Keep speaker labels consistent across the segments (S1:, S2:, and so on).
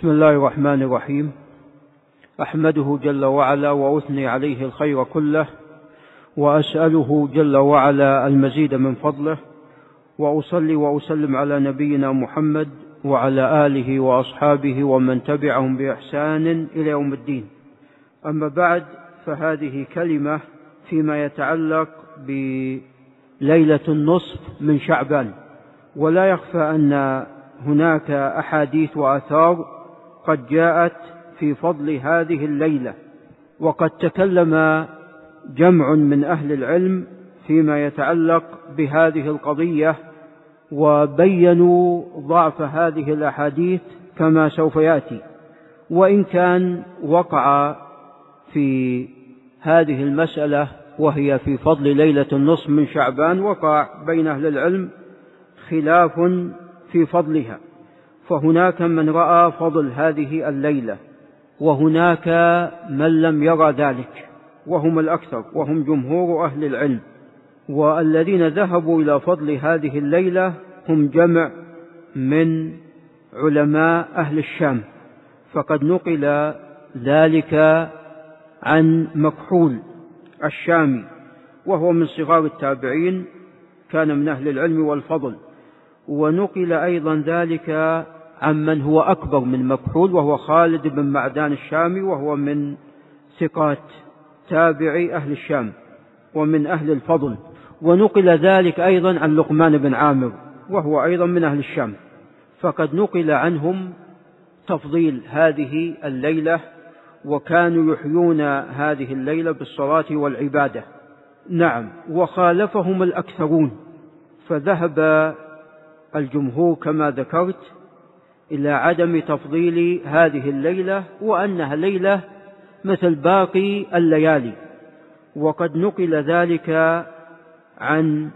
S1: بسم الله الرحمن الرحيم. أحمده جل وعلا وأثني عليه الخير كله وأسأله جل وعلا المزيد من فضله وأصلي وأسلم على نبينا محمد وعلى آله وأصحابه ومن تبعهم بإحسان إلى يوم الدين. أما بعد فهذه كلمة فيما يتعلق بليلة النصف من شعبان. ولا يخفى أن هناك أحاديث وآثار قد جاءت في فضل هذه الليلة وقد تكلم جمع من أهل العلم فيما يتعلق بهذه القضية وبينوا ضعف هذه الأحاديث كما سوف يأتي. وإن كان وقع في هذه المسألة وهي في فضل ليلة النصف من شعبان وقع بين أهل العلم خلاف في فضلها. فهناك من رأى فضل هذه الليلة وهناك من لم يرى ذلك وهم الأكثر وهم جمهور أهل العلم والذين ذهبوا إلى فضل هذه الليلة هم جمع من علماء أهل الشام. فقد نقل ذلك عن مكحول الشامي وهو من صغار التابعين كان من أهل العلم والفضل. ونقل أيضا ذلك عن من هو أكبر من مكحول وهو خالد بن معدان الشامي وهو من ثقات تابعي أهل الشام ومن أهل الفضل. ونقل ذلك أيضا عن لقمان بن عامر وهو أيضا من أهل الشام. فقد نقل عنهم تفضيل هذه الليلة وكانوا يحيون هذه الليلة بالصلاة والعبادة. نعم وخالفهم الأكثرون فذهب الجمهور كما ذكرت إلى عدم تفضيل هذه الليلة وأنها ليلة مثل باقي الليالي. وقد نقل ذلك عن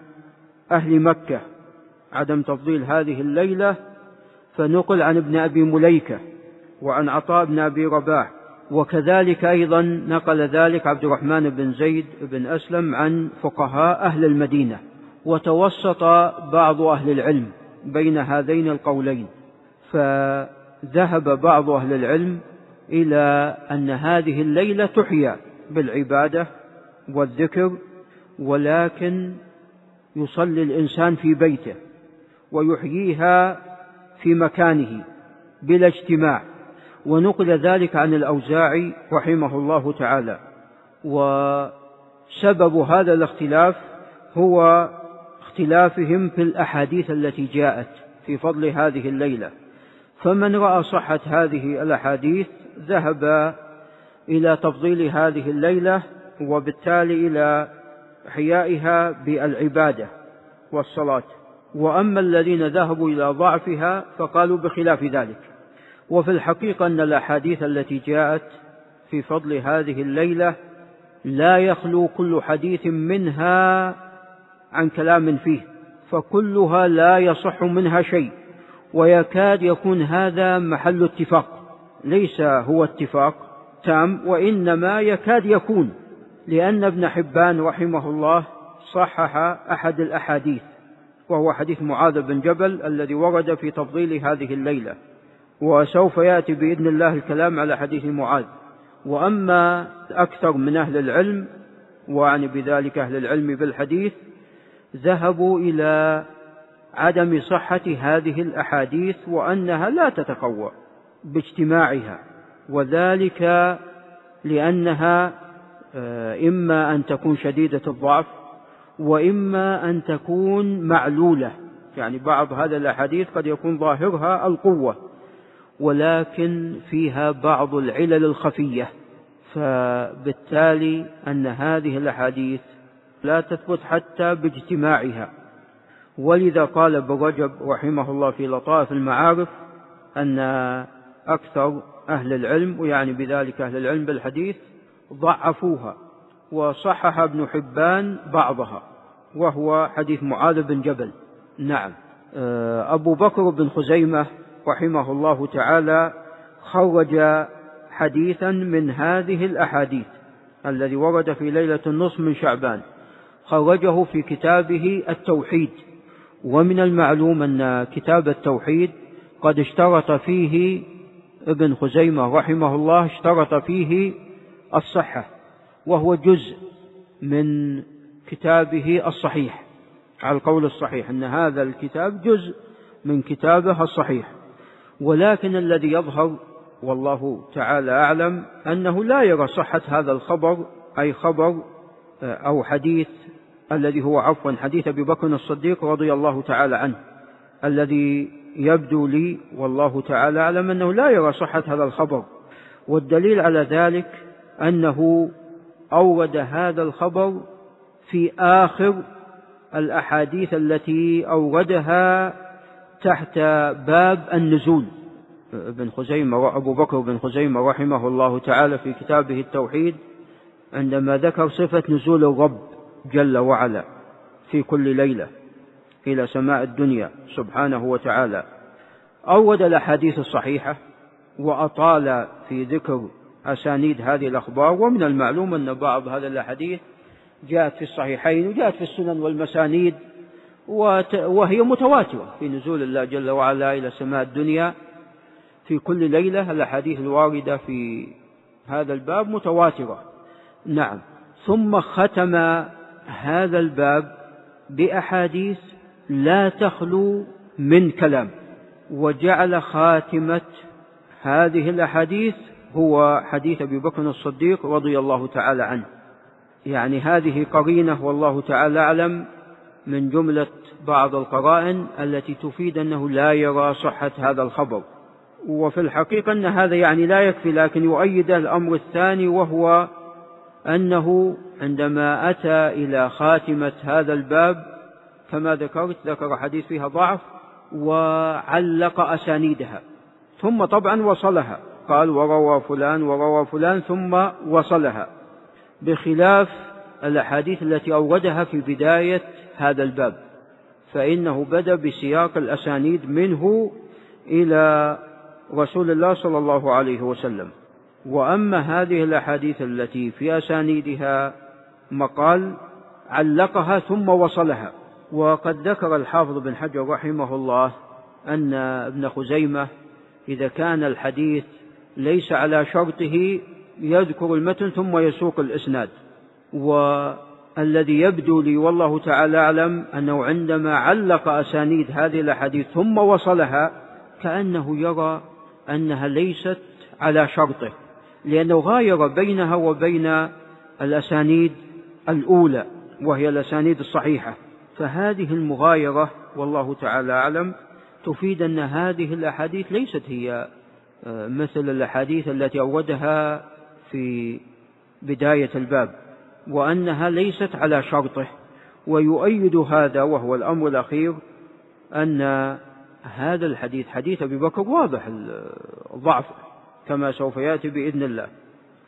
S1: أهل مكة. عدم تفضيل هذه الليلة فنقل عن ابن أبي مليكة وعن عطاء بن أبي رباح. وكذلك أيضا نقل ذلك عبد الرحمن بن زيد بن أسلم عن فقهاء أهل المدينة. وتوسط بعض أهل العلم بين هذين القولين. فذهب بعض أهل العلم إلى أن هذه الليلة تحيا بالعبادة والذكر ولكن يصلي الإنسان في بيته ويحييها في مكانه بلا اجتماع. ونقل ذلك عن الأوزاعي رحمه الله تعالى. وسبب هذا الاختلاف هو اختلافهم في الأحاديث التي جاءت في فضل هذه الليلة. فمن رأى صحة هذه الأحاديث ذهب إلى تفضيل هذه الليلة وبالتالي إلى احيائها بالعبادة والصلاة. وأما الذين ذهبوا إلى ضعفها فقالوا بخلاف ذلك. وفي الحقيقة أن الأحاديث التي جاءت في فضل هذه الليلة لا يخلو كل حديث منها عن كلام فيه فكلها لا يصح منها شيء. ويكاد يكون هذا محل اتفاق. ليس هو اتفاق تام وإنما يكاد يكون لأن ابن حبان رحمه الله صحح أحد الأحاديث وهو حديث معاذ بن جبل الذي ورد في تفضيل هذه الليلة. وسوف يأتي بإذن الله الكلام على حديث معاذ. وأما أكثر من أهل العلم وأعني بذلك أهل العلم بالحديث ذهبوا إلى عدم صحة هذه الأحاديث وأنها لا تتقوى باجتماعها وذلك لأنها آه، إما أن تكون شديدة الضعف وإما أن تكون معلولة. يعني بعض هذه الأحاديث قد يكون ظاهرها القوة ولكن فيها بعض العلل الخفية. فبالتالي أن هذه الأحاديث لا تثبت حتى باجتماعها. ولذا قال ابن رجب رحمه الله في لطائف المعارف أن أكثر أهل العلم ويعني بذلك أهل العلم بالحديث ضعفوها وصحح ابن حبان بعضها وهو حديث معاذ بن جبل. نعم. أبو بكر بن خزيمة رحمه الله تعالى خرج حديثا من هذه الأحاديث الذي ورد في ليلة النصف من شعبان خرجه في كتابه التوحيد. ومن المعلوم أن كتاب التوحيد قد اشترط فيه ابن خزيمة رحمه الله اشترط فيه الصحة وهو جزء من كتابه الصحيح على القول الصحيح أن هذا الكتاب جزء من كتابه الصحيح. ولكن الذي يظهر والله تعالى أعلم أنه لا يرى صحة هذا الخبر أي خبر أو حديث الذي هو عفوا حديث أبي بكر الصديق رضي الله تعالى عنه الذي يبدو لي والله تعالى أعلم أنه لا يرى صحة هذا الخبر. والدليل على ذلك أنه أورد هذا الخبر في آخر الأحاديث التي أوردها تحت باب النزول. ابن خزيمة أبو بكر بن خزيمة رحمه الله تعالى في كتابه التوحيد عندما ذكر صفة نزول الرب. جل وعلا في كل ليلة إلى سماء الدنيا سبحانه وتعالى. أورد الأحاديث الصحيحة وأطال في ذكر أسانيد هذه الأخبار ومن المعلوم أن بعض هذه الأحاديث جاءت في الصحيحين وجاءت في السنن والمسانيد وهي متواترة في نزول الله جل وعلا إلى سماء الدنيا في كل ليلة. الأحاديث الواردة في هذا الباب متواترة. نعم. ثم ختم هذا الباب بأحاديث لا تخلو من كلام وجعل خاتمة هذه الأحاديث هو حديث أبي بكر الصديق رضي الله تعالى عنه. يعني هذه قرينة والله تعالى أعلم من جملة بعض القرائن التي تفيد أنه لا يرى صحة هذا الخبر. وفي الحقيقة أن هذا يعني لا يكفي لكن يؤيد الأمر الثاني وهو أنه عندما أتى إلى خاتمة هذا الباب كما ذكرت ذكر حديث فيها ضعف وعلق أسانيدها. ثم طبعا وصلها. قال وروى فلان وروى فلان ثم وصلها. بخلاف الأحاديث التي أوردها في بداية هذا الباب. فإنه بدأ بسياق الأسانيد منه إلى رسول الله صلى الله عليه وسلم. وأما هذه الأحاديث التي في أسانيدها مقال علقها ثم وصلها. وقد ذكر الحافظ بن حجر رحمه الله أن ابن خزيمة إذا كان الحديث ليس على شرطه يذكر المتن ثم يسوق الإسناد. والذي يبدو لي والله تعالى أعلم أنه عندما علق أسانيد هذه الأحاديث ثم وصلها كأنه يرى أنها ليست على شرطه. لأنه غاير بينها وبين الأسانيد الأولى وهي الأسانيد الصحيحة. فهذه المغايرة والله تعالى أعلم تفيد أن هذه الأحاديث ليست هي آه، مثل الأحاديث التي أوردها في بداية الباب وأنها ليست على شرطه. ويؤيد هذا وهو الأمر الأخير أن هذا الحديث حديث أبي بكر واضح الضعف. كما سوف يأتي بإذن الله.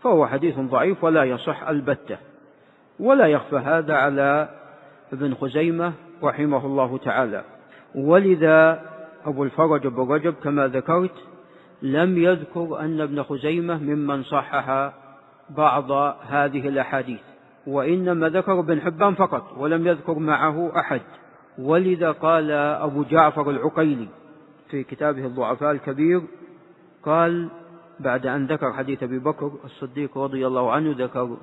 S1: فهو حديث ضعيف ولا يصح البتة. ولا يخفى هذا على ابن خزيمة رحمه الله تعالى. ولذا أبو الفرج بن رجب كما ذكرت لم يذكر أن ابن خزيمة ممن صحح بعض هذه الأحاديث. وإنما ذكر ابن حبان فقط ولم يذكر معه أحد. ولذا قال أبو جعفر العقيلي في كتابه الضعفاء الكبير قال بعد أن ذكر حديث أبي بكر الصديق رضي الله عنه ذكر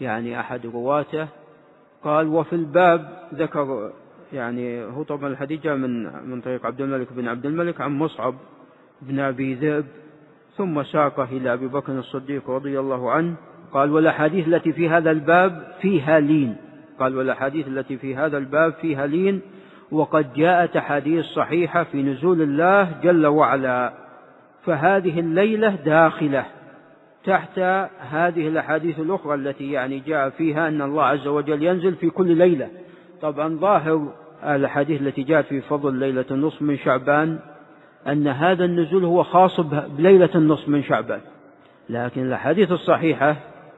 S1: يعني أحد رواته قال وفي الباب ذكر يعني هو طبعا الحديث جاء من من طريق عبد الملك بن عبد الملك عن مصعب بن أبي ذئب ثم ساقه إلى أبي بكر الصديق رضي الله عنه قال والأحاديث التي في هذا الباب فيها لين. قال والأحاديث التي في هذا الباب فيها لين وقد جاءت أحاديث صحيحة في نزول الله جل وعلا. فهذه الليلة داخلة تحت هذه الأحاديث الأخرى التي يعني جاء فيها أن الله عز وجل ينزل في كل ليلة. طبعا ظاهر الأحاديث التي جاءت في فضل ليلة النصف من شعبان أن هذا النزول هو خاص بليلة النصف من شعبان. لكن الأحاديث الصحيحة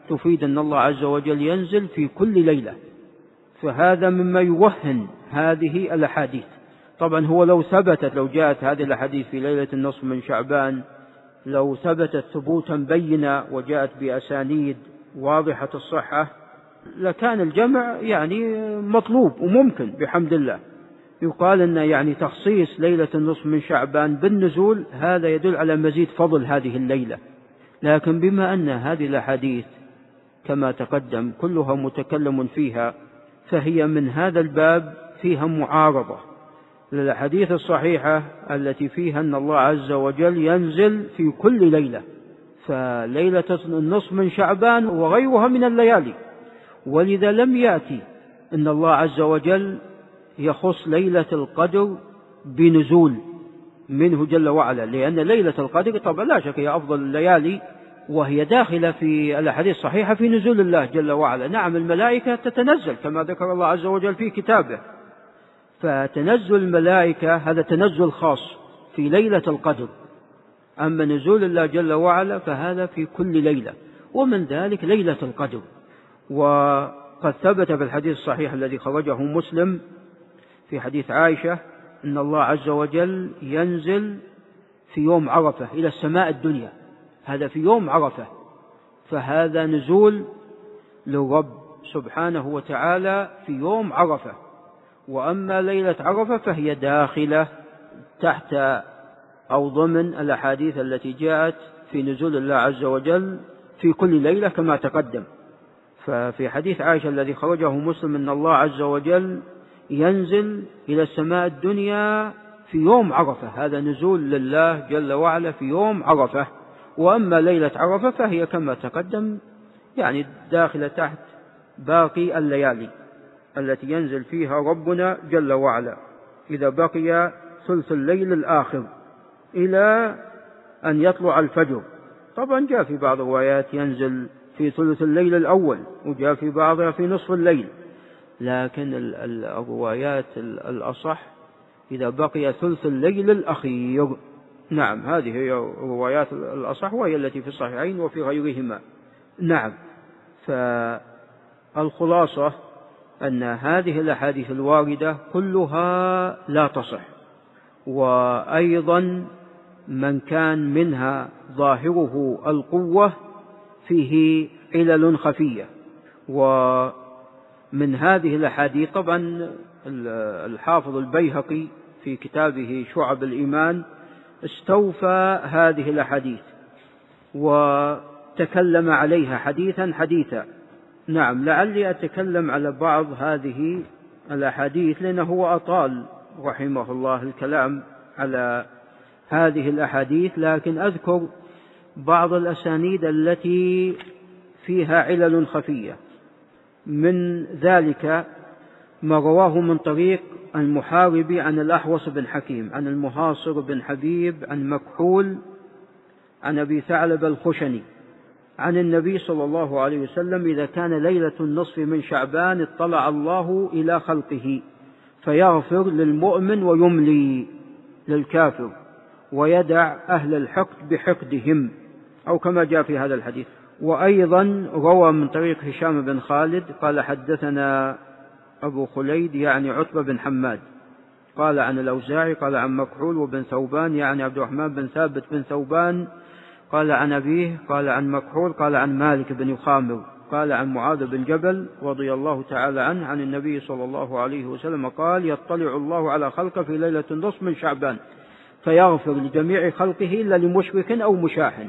S1: تفيد أن الله عز وجل ينزل في كل ليلة. فهذا مما يوهن هذه الأحاديث. طبعا هو لو ثبتت لو جاءت هذه الأحاديث في ليلة النصف من شعبان لو ثبتت ثبوتا بينا وجاءت بأسانيد واضحة الصحة لكان الجمع يعني مطلوب وممكن بحمد الله. يقال أن يعني تخصيص ليلة النصف من شعبان بالنزول هذا يدل على مزيد فضل هذه الليلة. لكن بما أن هذه الأحاديث كما تقدم كلها متكلم فيها فهي من هذا الباب فيها معارضة. للأحاديث الصحيحة التي فيها أن الله عز وجل ينزل في كل ليلة فليلة النصف من شعبان وغيرها من الليالي. ولذا لم يأتي أن الله عز وجل يخص ليلة القدر بنزول منه جل وعلا لأن ليلة القدر طبعا لا شك هي أفضل الليالي وهي داخلة في الأحاديث الصحيحة في نزول الله جل وعلا. نعم الملائكة تتنزل كما ذكر الله عز وجل في كتابه. فتنزل الملائكة هذا تنزل خاص في ليلة القدر. أما نزول الله جل وعلا فهذا في كل ليلة ومن ذلك ليلة القدر. وقد ثبت في الحديث الصحيح الذي خرجه مسلم في حديث عائشة أن الله عز وجل ينزل في يوم عرفة إلى السماء الدنيا. هذا في يوم عرفة. فهذا نزول للرب سبحانه وتعالى في يوم عرفة. وأما ليلة عرفة فهي داخلة تحت أو ضمن الأحاديث التي جاءت في نزول الله عز وجل في كل ليلة كما تقدم. ففي حديث عائشة الذي خرجه مسلم أن الله عز وجل ينزل إلى السماء الدنيا في يوم عرفة. هذا نزول لله جل وعلا في يوم عرفة. وأما ليلة عرفة فهي كما تقدم يعني داخلة تحت باقي الليالي. التي ينزل فيها ربنا جل وعلا. إذا بقي ثلث الليل الآخر إلى أن يطلع الفجر. طبعا جاء في بعض الروايات ينزل في ثلث الليل الأول وجاء في بعضها في نصف الليل. لكن الروايات الأصح إذا بقي ثلث الليل الأخير. نعم هذه هي الروايات الأصح وهي التي في الصحيحين وفي غيرهما. نعم فالخلاصة أن هذه الأحاديث الواردة كلها لا تصح وأيضا من كان منها ظاهره القوة فيه علل خفية. ومن هذه الأحاديث طبعا الحافظ البيهقي في كتابه شعب الإيمان استوفى هذه الأحاديث وتكلم عليها حديثا حديثا. نعم لعلي أتكلم على بعض هذه الأحاديث لأنه هو أطال رحمه الله الكلام على هذه الأحاديث لكن أذكر بعض الأسانيد التي فيها علل خفية. من ذلك ما رواه من طريق المحاربي عن الأحوص بن حكيم عن المهاصر بن حبيب عن مكحول عن أبي ثعلب الخشني. عن النبي صلى الله عليه وسلم إذا كان ليلة النصف من شعبان اطلع الله إلى خلقه فيغفر للمؤمن ويملي للكافر ويدع أهل الحقد بحقدهم أو كما جاء في هذا الحديث. وأيضا روى من طريق هشام بن خالد قال حدثنا أبو خليد يعني عتبة بن حماد قال عن الأوزاعي قال عن مكحول وبن ثوبان يعني عبد الرحمن بن ثابت بن ثوبان قال عن أبيه قال عن مكحول قال عن مالك بن يخامر قال عن معاذ بن جبل رضي الله تعالى عنه عن النبي صلى الله عليه وسلم قال يطلع الله على خلقه في ليلة النصف من شعبان فيغفر لجميع خلقه إلا لمشرك أو مشاحن.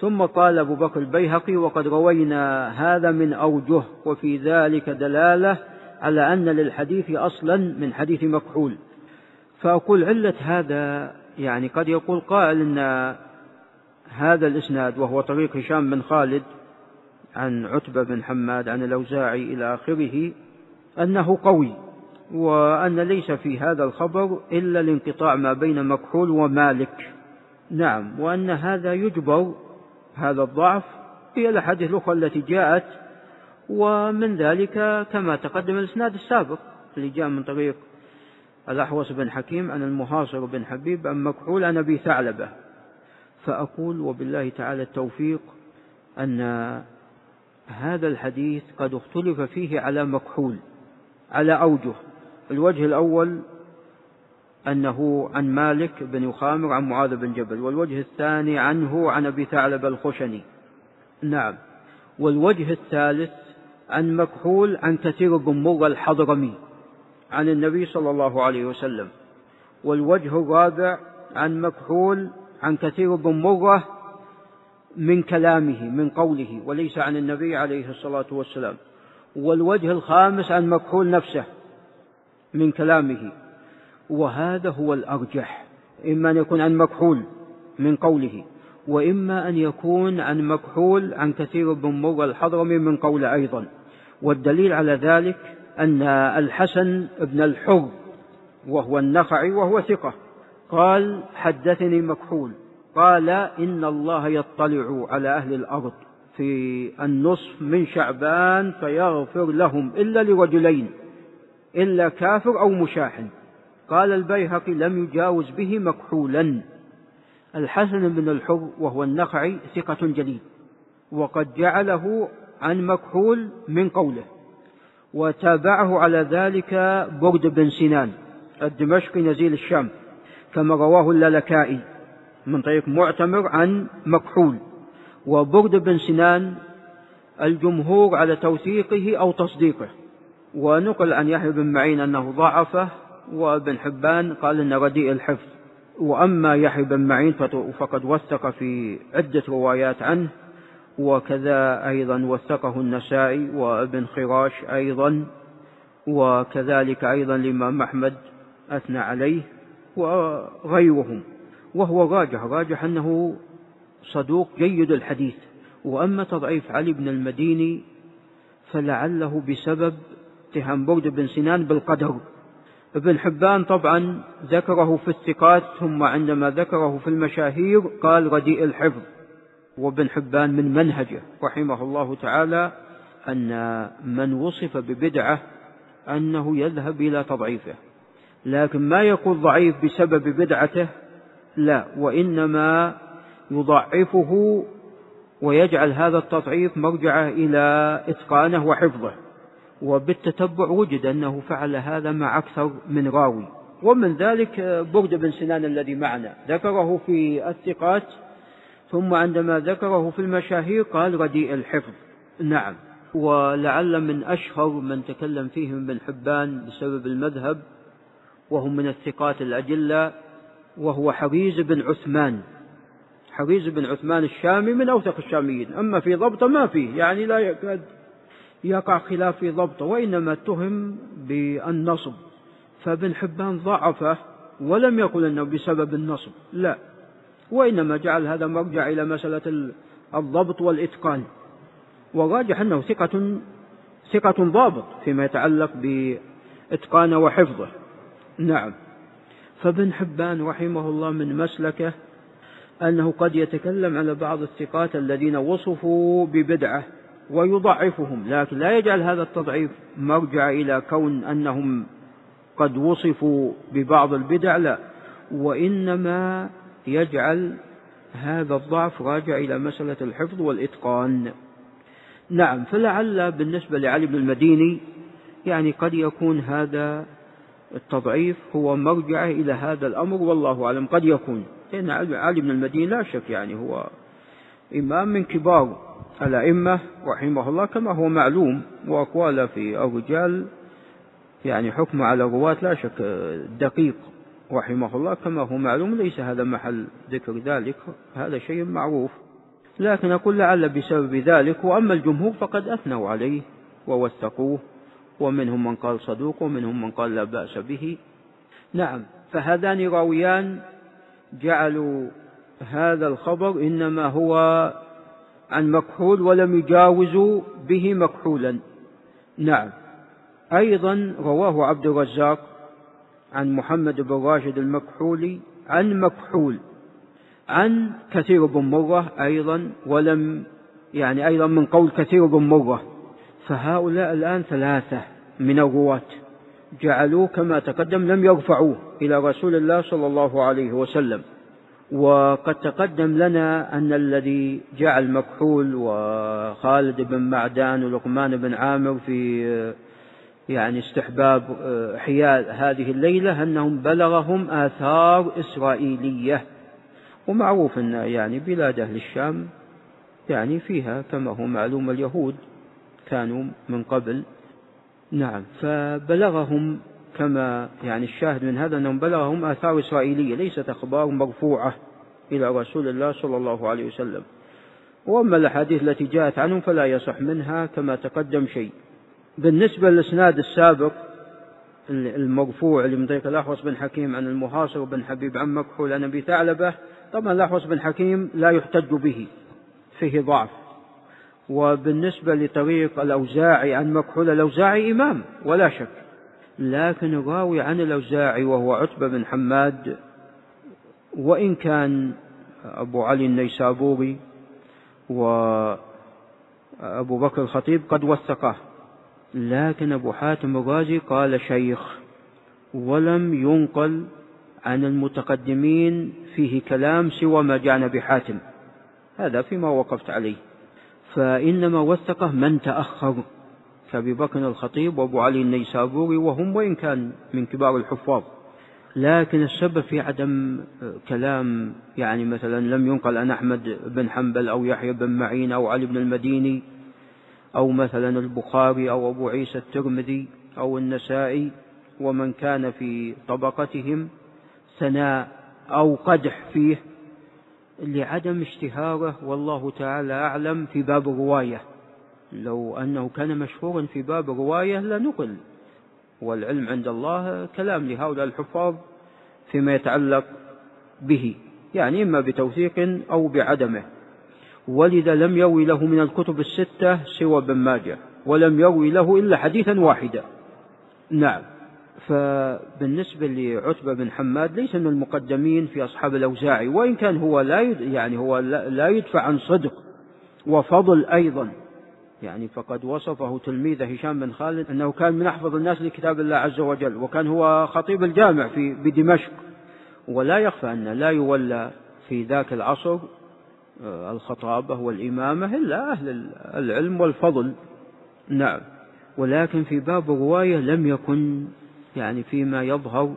S1: ثم قال أبو بكر البيهقي وقد روينا هذا من أوجه وفي ذلك دلالة على أن للحديث أصلا من حديث مكحول. فأقول علة هذا يعني قد يقول قائل أن هذا الإسناد وهو طريق هشام بن خالد عن عتبة بن حماد عن الأوزاعي إلى آخره أنه قوي وأن ليس في هذا الخبر إلا الانقطاع ما بين مكحول ومالك. نعم وأن هذا يجبر هذا الضعف في الأحاديث الأخرى التي جاءت ومن ذلك كما تقدم الإسناد السابق اللي جاء من طريق الأحوص بن حكيم عن المهاصر بن حبيب عن مكحول عن أبي ثعلبة. فأقول وبالله تعالى التوفيق أن هذا الحديث قد اختلف فيه على مكحول على أوجه. الوجه الأول أنه عن مالك بن يخامر عن معاذ بن جبل والوجه الثاني عنه عن أبي ثعلب الخشني. نعم. والوجه الثالث عن مكحول عن كثير بن مرة الحضرمي عن النبي صلى الله عليه وسلم. والوجه الرابع عن مكحول عن كثير بن مرة من كلامه من قوله وليس عن النبي عليه الصلاة والسلام. والوجه الخامس عن مكحول نفسه من كلامه. وهذا هو الأرجح إما أن يكون عن مكحول من قوله وإما أن يكون عن مكحول عن كثير بن مرة الحضرمي من قول أيضا. والدليل على ذلك أن الحسن بن الحر وهو النخعي وهو ثقة. قال حدثني مكحول قال إن الله يطلع على أهل الأرض في النصف من شعبان فيغفر لهم إلا لرجلين إلا كافر أو مشاحن. قال البيهقي لم يجاوز به مكحولا. الحسن بن الحر وهو النخعي ثقة جليل وقد جعله عن مكحول من قوله وتابعه على ذلك برد بن سنان الدمشقي نزيل الشام. كما رواه اللالكائي من طريق معتمر عن مكحول وبرد بن سنان الجمهور على توثيقه أو تصديقه. ونقل عن يحيى بن معين أنه ضعفه وابن حبان قال إن رديء الحفظ. وأما يحيى بن معين فقد وثق في عدة روايات عنه وكذا أيضا وثقه النسائي وابن خراش أيضا وكذلك أيضا الإمام أحمد أثنى عليه. وغيرهم. وهو راجح راجح أنه صدوق جيد الحديث. وأما تضعيف علي بن المديني فلعله بسبب اتهام برد بن سنان بالقدر. ابن حبان طبعا ذكره في الثقات ثم عندما ذكره في المشاهير قال رديء الحفظ. وابن حبان من منهجه رحمه الله تعالى أن من وصف ببدعة أنه يذهب إلى تضعيفه. لكن ما يقول ضعيف بسبب بدعته؟ لا وإنما يضعفه ويجعل هذا التضعيف مرجعة إلى إتقانه وحفظه. وبالتتبع وجد أنه فعل هذا مع أكثر من راوي. ومن ذلك برد بن سنان الذي معنا. ذكره في الثقات ثم عندما ذكره في المشاهير قال رديء الحفظ. نعم. ولعل من أشهر من تكلم فيهم ابن حبان بسبب المذهب وهم من الثقات الأجلة وهو حريز بن عثمان. حريز بن عثمان الشامي من أوثق الشاميين. أما في ضبطه ما فيه يعني لا يكاد يقع خلاف في ضبطه وإنما اتهم بالنصب. فابن حبان ضعفه ولم يقل أنه بسبب النصب لا. وإنما جعل هذا مرجع إلى مسألة الضبط والإتقان. وراجح أنه ثقة ثقة ضابط فيما يتعلق بإتقانه وحفظه. نعم. فابن حبان رحمه الله من مسلكه أنه قد يتكلم على بعض الثقات الذين وصفوا ببدعة ويضعفهم لكن لا يجعل هذا التضعيف مرجع إلى كون أنهم قد وصفوا ببعض البدع لا. وإنما يجعل هذا الضعف راجع إلى مسألة الحفظ والإتقان. نعم فلعل بالنسبة لعلي بن المديني يعني قد يكون هذا التضعيف هو مرجعه إلى هذا الأمر والله أعلم. قد يكون. لأن علي بن المديني لا شك يعني هو إمام من كبار الأئمة رحمه الله كما هو معلوم. وأقواله في الرجال يعني حكم على الرواة لا شك دقيق رحمه الله كما هو معلوم. ليس هذا محل ذكر ذلك. هذا شيء معروف. لكن أقول لعل بسبب ذلك. وأما الجمهور فقد أثنوا عليه ووثقوه. ومنهم من قال صدوق ومنهم من قال لا بأس به. نعم فهذان راويان جعلوا هذا الخبر إنما هو عن مكحول ولم يجاوزوا به مكحولا. نعم. أيضا رواه عبد الرزاق عن محمد بن راشد المكحولي عن مكحول عن كثير بن مرة أيضا ولم يعني أيضا من قول كثير بن مرة. فهؤلاء الآن ثلاثة من الرواة. جعلوه كما تقدم لم يرفعوه إلى رسول الله صلى الله عليه وسلم. وقد تقدم لنا أن الذي جعل مكحول وخالد بن معدان ولقمان بن عامر في يعني استحباب حيال هذه الليلة أنهم بلغهم آثار إسرائيلية. ومعروف أن يعني بلاد أهل الشام يعني فيها كما هو معلوم اليهود. كانوا من قبل. نعم فبلغهم كما يعني الشاهد من هذا أنهم بلغهم آثار إسرائيلية ليست أخبار مرفوعة إلى رسول الله صلى الله عليه وسلم. وأما الأحاديث التي جاءت عنهم فلا يصح منها كما تقدم شيء. بالنسبة للإسناد السابق المرفوع اللي من طريق الأحوص بن حكيم عن المهاصر بن حبيب عن مكحول عن أبي ثعلبة طبعا الأحوص بن حكيم لا يحتج به فيه ضعف. وبالنسبة لطريق الأوزاعي عن مكحول الأوزاعي إمام ولا شك. لكن الراوي عن الأوزاعي وهو عتبة بن حماد. وإن كان أبو علي النيسابوري وأبو بكر الخطيب قد وثقه. لكن أبو حاتم الرازي قال شيخ ولم ينقل عن المتقدمين فيه كلام سوى ما جاءنا بحاتم هذا فيما وقفت عليه. فإنما وثقه من تأخر كأبي بكر الخطيب وأبو علي النيسابوري وهم وإن كان من كبار الحفاظ. لكن السبب في عدم كلام يعني مثلا لم ينقل عن أحمد بن حنبل أو يحيى بن معين أو علي بن المديني أو مثلا البخاري أو أبو عيسى الترمذي أو النسائي ومن كان في طبقتهم ثناء أو قدح فيه لعدم اشتهاره والله تعالى أعلم في باب الرواية لو أنه كان مشهورا في باب الرواية لنقل. والعلم عند الله كلام لهؤلاء الحفاظ فيما يتعلق به يعني إما بتوثيق أو بعدمه. ولذا لم يروي له من الكتب الستة سوى ابن ماجه ولم يروي له إلا حديثا واحدا. نعم. فبالنسبة لعتبة بن حماد ليس من المقدمين في أصحاب الأوزاعي وإن كان هو لا يعني هو لا يدفع عن صدق وفضل أيضا. يعني فقد وصفه تلميذه هشام بن خالد أنه كان من أحفظ الناس لكتاب الله عز وجل وكان هو خطيب الجامع في بدمشق. ولا يخفى أن لا يولى في ذاك العصر آه، الخطابة والإمامة إلا أهل العلم والفضل. نعم. ولكن في باب الرواية لم يكن يعني فيما يظهر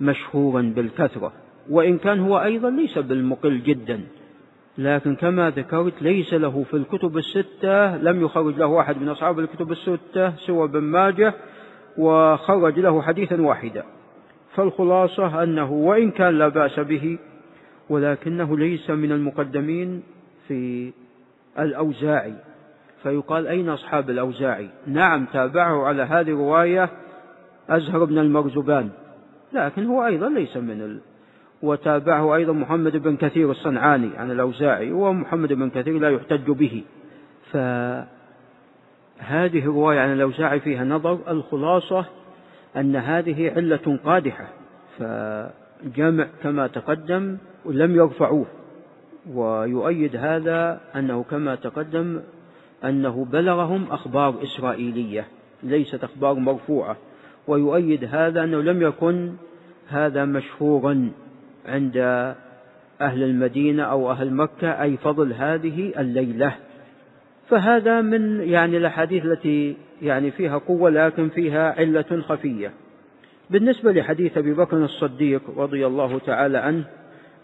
S1: مشهورا بالكثرة. وإن كان هو أيضا ليس بالمقل جدا لكن كما ذكرت ليس له في الكتب الستة لم يخرج له أحد من أصحاب الكتب الستة سوى ابن ماجه وخرج له حديثا واحدا. فالخلاصة أنه وإن كان لا بأس به ولكنه ليس من المقدمين في الأوزاعي. فيقال أين أصحاب الأوزاعي؟ نعم تابعه على هذه الرواية أزهر بن المرزبان لكن هو أيضا ليس من ال... وتابعه أيضا محمد بن كثير الصنعاني عن الأوزاعي ومحمد بن كثير لا يحتج به. فهذه الرواية عن الأوزاعي فيها نظر الخلاصة أن هذه علة قادحة فجمع كما تقدم ولم يرفعوه. ويؤيد هذا أنه كما تقدم أنه بلغهم أخبار إسرائيلية ليست أخبار مرفوعة. ويؤيد هذا أنه لم يكن هذا مشهورا عند أهل المدينة أو أهل مكة أي فضل هذه الليلة. فهذا من يعني الأحاديث التي يعني فيها قوة لكن فيها علة خفية. بالنسبة لحديث أبي بكر الصديق رضي الله تعالى عنه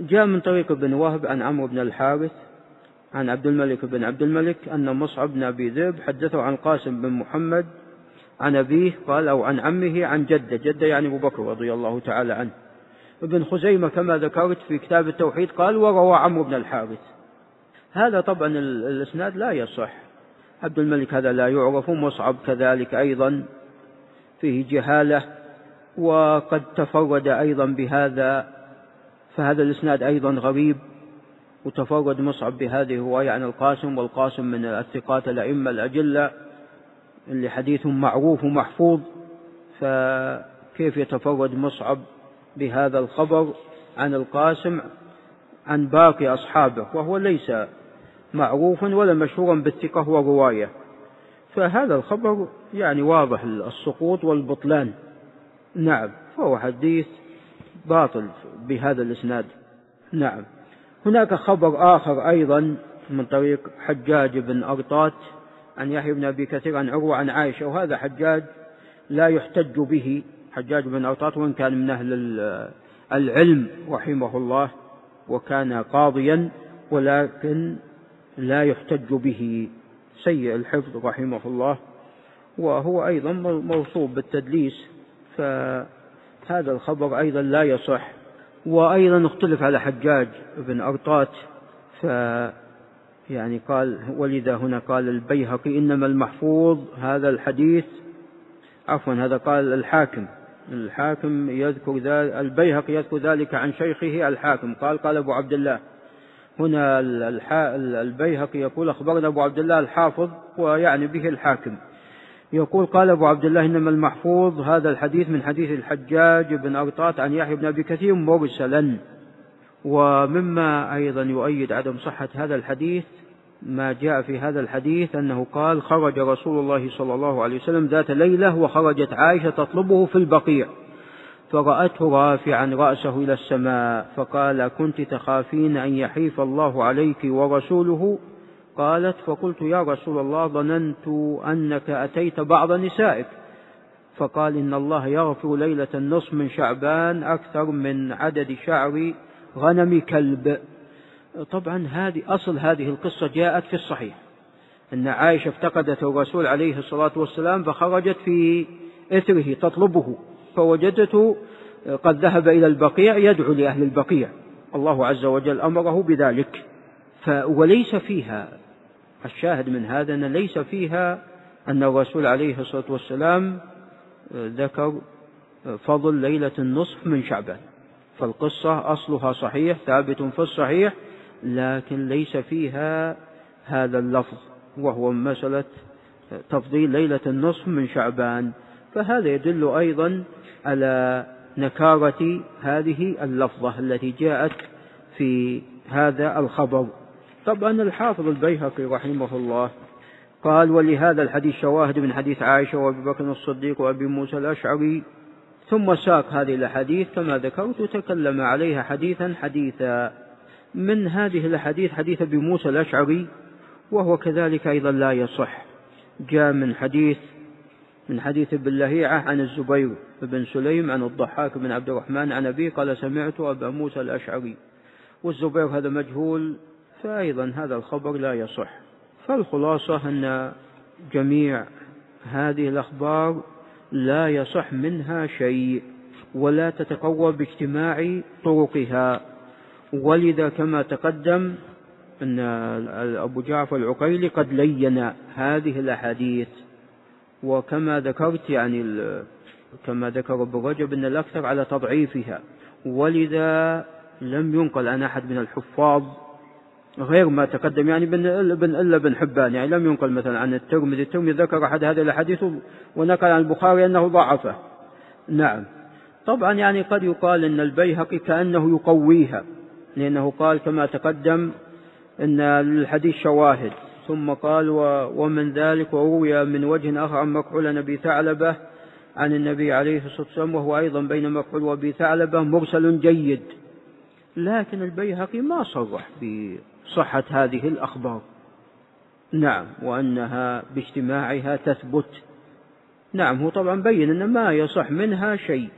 S1: جاء من طريق ابن وهب عن عمرو بن الحارث عن عبد الملك بن عبد الملك أن مصعب بن أبي ذئب حدثه عن قاسم بن محمد عن أبيه قال أو عن عمه عن جده. جده يعني أبو بكر رضي الله تعالى عنه. ابن خزيمة كما ذكرت في كتاب التوحيد قال وروى عمرو بن الحارث. هذا طبعا الإسناد لا يصح. عبد الملك هذا لا يعرف مصعب كذلك أيضا. فيه جهالة وقد تفرد أيضا بهذا. فهذا الإسناد أيضا غريب وتفرد مصعب بهذه الرواية عن القاسم والقاسم من الثقات الأئمة الأجلة. اللي حديثهم معروف ومحفوظ فكيف يتفرد مصعب بهذا الخبر عن القاسم عن باقي أصحابه؟ وهو ليس معروفا ولا مشهورا بالثقة والرواية. فهذا الخبر يعني واضح السقوط والبطلان. نعم فهو حديث باطل بهذا الإسناد. نعم هناك خبر آخر أيضا من طريق حجاج بن أرطات عن يحيى بن أبي كثير عن عروة عن عائشة وهذا حجاج لا يحتج به. حجاج بن أرطات وإن كان من أهل العلم رحمه الله وكان قاضيا ولكن لا يحتج به. سيء الحفظ رحمه الله وهو أيضا موصوب بالتدليس فهذا الخبر أيضا لا يصح. وأيضا اختلف على حجاج بن أرطات ف يعني قال ولذا هنا قال البيهقي إنما المحفوظ هذا الحديث عفوا هذا قال الحاكم الحاكم يذكر ذلك البيهقي يذكر ذلك عن شيخه الحاكم قال قال أبو عبد الله. هنا البيهقي يقول أخبرنا أبو عبد الله الحافظ ويعني به الحاكم. يقول قال أبو عبد الله إنما المحفوظ هذا الحديث من حديث الحجاج بن أرطاط عن يحيى بن أبي كثير مرسلا. ومما أيضا يؤيد عدم صحة هذا الحديث ما جاء في هذا الحديث أنه قال خرج رسول الله صلى الله عليه وسلم ذات ليلة وخرجت عائشة تطلبه في البقيع فرأته رافعا رأسه إلى السماء فقال كنت تخافين أن يحيف الله عليك ورسوله؟ قالت فقلت يا رسول الله ظننت أنك أتيت بعض نسائك. فقال إن الله يغفر ليلة النصف من شعبان أكثر من عدد شعر غنم كلب. طبعا هذه أصل هذه القصة جاءت في الصحيح. أن عائشة افتقدت الرسول عليه الصلاة والسلام فخرجت في إثره تطلبه فوجدته قد ذهب إلى البقيع يدعو لأهل البقيع. الله عز وجل أمره بذلك. وليس فيها الشاهد من هذا أن ليس فيها أن الرسول عليه الصلاة والسلام ذكر فضل ليلة النصف من شعبان. فالقصة أصلها صحيح ثابت في الصحيح لكن ليس فيها هذا اللفظ وهو مسألة تفضيل ليلة النصف من شعبان. فهذا يدل أيضا على نكارة هذه اللفظة التي جاءت في هذا الخبر. طبعا الحافظ البيهقي رحمه الله قال ولهذا الحديث شواهد من حديث عائشة وأبي بكر الصديق وأبي موسى الأشعري ثم ساق هذه الأحاديث كما ذكرت وتكلم عليها حديثا حديثا. من هذه الأحاديث حديث أبي موسى الأشعري وهو كذلك أيضا لا يصح. جاء من حديث من حديث ابن لهيعة عن الزبير بن سليم عن الضحاك بن عبد الرحمن عن أبيه قال سمعت أبا موسى الأشعري. والزبير هذا مجهول فأيضا هذا الخبر لا يصح. فالخلاصة أن جميع هذه الأخبار لا يصح منها شيء ولا تتقوى باجتماع طرقها. ولذا كما تقدم أن أبو جعفر العقيلي قد لين هذه الأحاديث. وكما ذكرت يعني كما ذكر ابن رجب أن الأكثر على تضعيفها. ولذا لم ينقل عن أحد من الحفاظ غير ما تقدم يعني بن بن إلا بن حبان. يعني لم ينقل مثلا عن الترمذي. الترمذي ذكر أحد هذه الأحاديث ونقل عن البخاري أنه ضعفه. نعم. طبعا يعني قد يقال إن البيهقي كأنه يقويها لأنه قال كما تقدم إن للحديث شواهد. ثم قال ومن ذلك وروي من وجه آخر عن مكحول أبي ثعلبة عن النبي عليه الصلاة والسلام وهو أيضا بين مكحول وابي ثعلبة مرسل جيد. لكن البيهقي ما صرح صحة هذه الأخبار. نعم وأنها باجتماعها تثبت. نعم هو طبعا بين أن ما يصح منها شيء.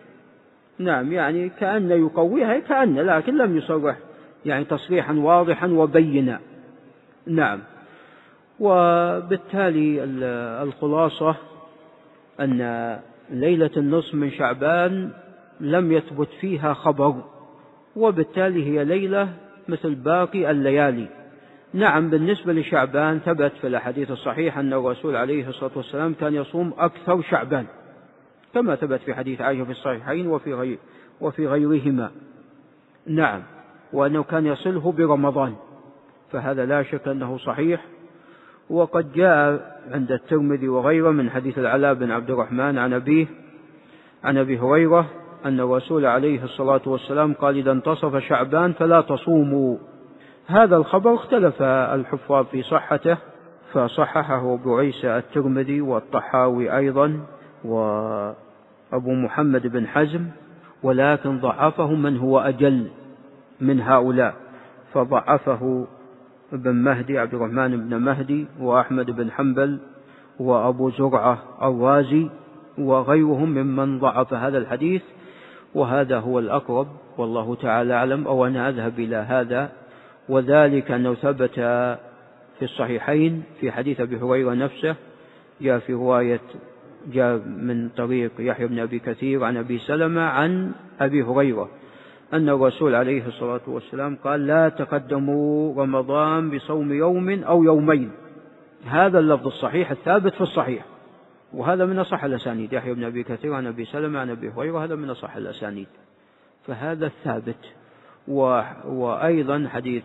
S1: نعم يعني كأن يقويها كأن لكن لم يصرح. يعني تصريحا واضحا وبينا. نعم وبالتالي الخلاصة أن ليلة النصف من شعبان لم يثبت فيها خبر وبالتالي هي ليلة مثل باقي الليالي. نعم بالنسبة لشعبان ثبت في الأحاديث الصحيحة أن الرسول عليه الصلاة والسلام كان يصوم أكثر شعبان كما ثبت في حديث عائشة في الصحيحين وفي غير وفي غيرهما. نعم وأنه كان يصله برمضان فهذا لا شك أنه صحيح. وقد جاء عند الترمذي وغيره من حديث العلاء بن عبد الرحمن عن أبيه عن أبي هريرة أن الرسول عليه الصلاة والسلام قال إذا انتصف شعبان فلا تصوموا. هذا الخبر اختلف الحفاظ في صحته فصححه أبو عيسى الترمذي والطحاوي أيضا وأبو محمد بن حزم ولكن ضعفه من هو أجل من هؤلاء. فضعفه ابن مهدي عبد الرحمن بن مهدي وأحمد بن حنبل وأبو زرعة الرازي وغيرهم ممن ضعف هذا الحديث. وهذا هو الأقرب والله تعالى أعلم أو أنا أذهب إلى هذا. وذلك أنه ثبت في الصحيحين في حديث أبي هريرة نفسه جاء في رواية جاء من طريق يحيى بن أبي كثير عن أبي سلمة عن أبي هريرة أن الرسول عليه الصلاة والسلام قال لا تقدموا رمضان بصوم يوم أو يومين. هذا اللفظ الصحيح الثابت في الصحيح. وهذا من أصح الأسانيد يحيى بن أبي كثير عن أبي سلمة عن أبي هريرة هذا من أصح الأسانيد. فهذا الثابت. و... وأيضا حديث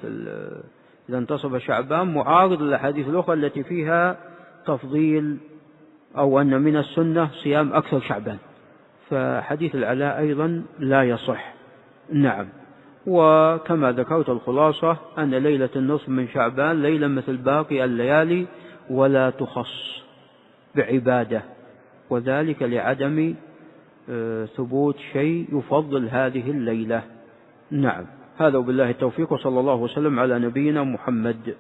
S1: إذا انتصف شعبان معارض للأحاديث الأخرى التي فيها تفضيل أو أن من السنة صيام أكثر شعبان. فحديث العلاء أيضا لا يصح. نعم. وكما ذكرت الخلاصة أن ليلة النصف من شعبان ليلة مثل باقي الليالي ولا تخص. بعبادة وذلك لعدم آه، ثبوت شيء يفضل هذه الليلة. نعم. هذا وبالله التوفيق وصلى الله وسلم على نبينا محمد.